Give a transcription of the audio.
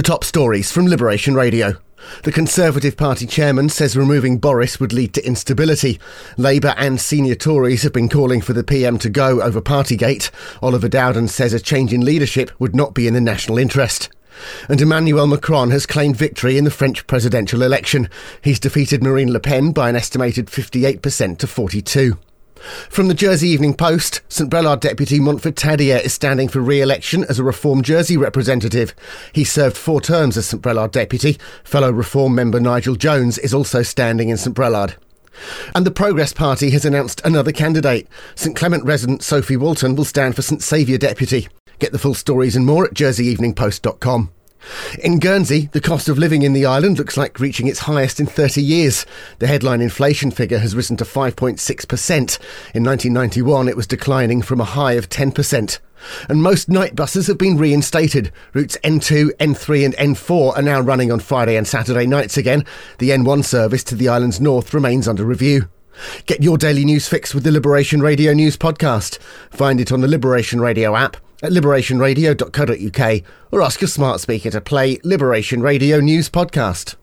The top stories from Liberation Radio. The Conservative Party chairman says removing Boris would lead to instability. Labour and senior Tories have been calling for the PM to go over Partygate. Oliver Dowden says a change in leadership would not be in the national interest. And Emmanuel Macron has claimed victory in the French presidential election. He's defeated Marine Le Pen by an estimated 58% to 42. From the Jersey Evening Post, St Brelade deputy Montfort Tadier is standing for re-election as a Reform Jersey representative. He served four terms as St Brelade deputy. Fellow Reform member Nigel Jones is also standing in St Brelade. And the Progress Party has announced another candidate. St Clement resident Sophie Walton will stand for St Saviour deputy. Get the full stories and more at jerseyeveningpost.com. In Guernsey, the cost of living in the island looks like reaching its highest in 30 years. The headline inflation figure has risen to 5.6%. In 1991, it was declining from a high of 10%. And most night buses have been reinstated. Routes N2, N3, and N4 are now running on Friday and Saturday nights again. The N1 service to the island's north remains under review. Get your daily news fix with the Liberation Radio News podcast. Find it on the Liberation Radio app at liberationradio.co.uk or ask your smart speaker to play Liberation Radio News Podcast.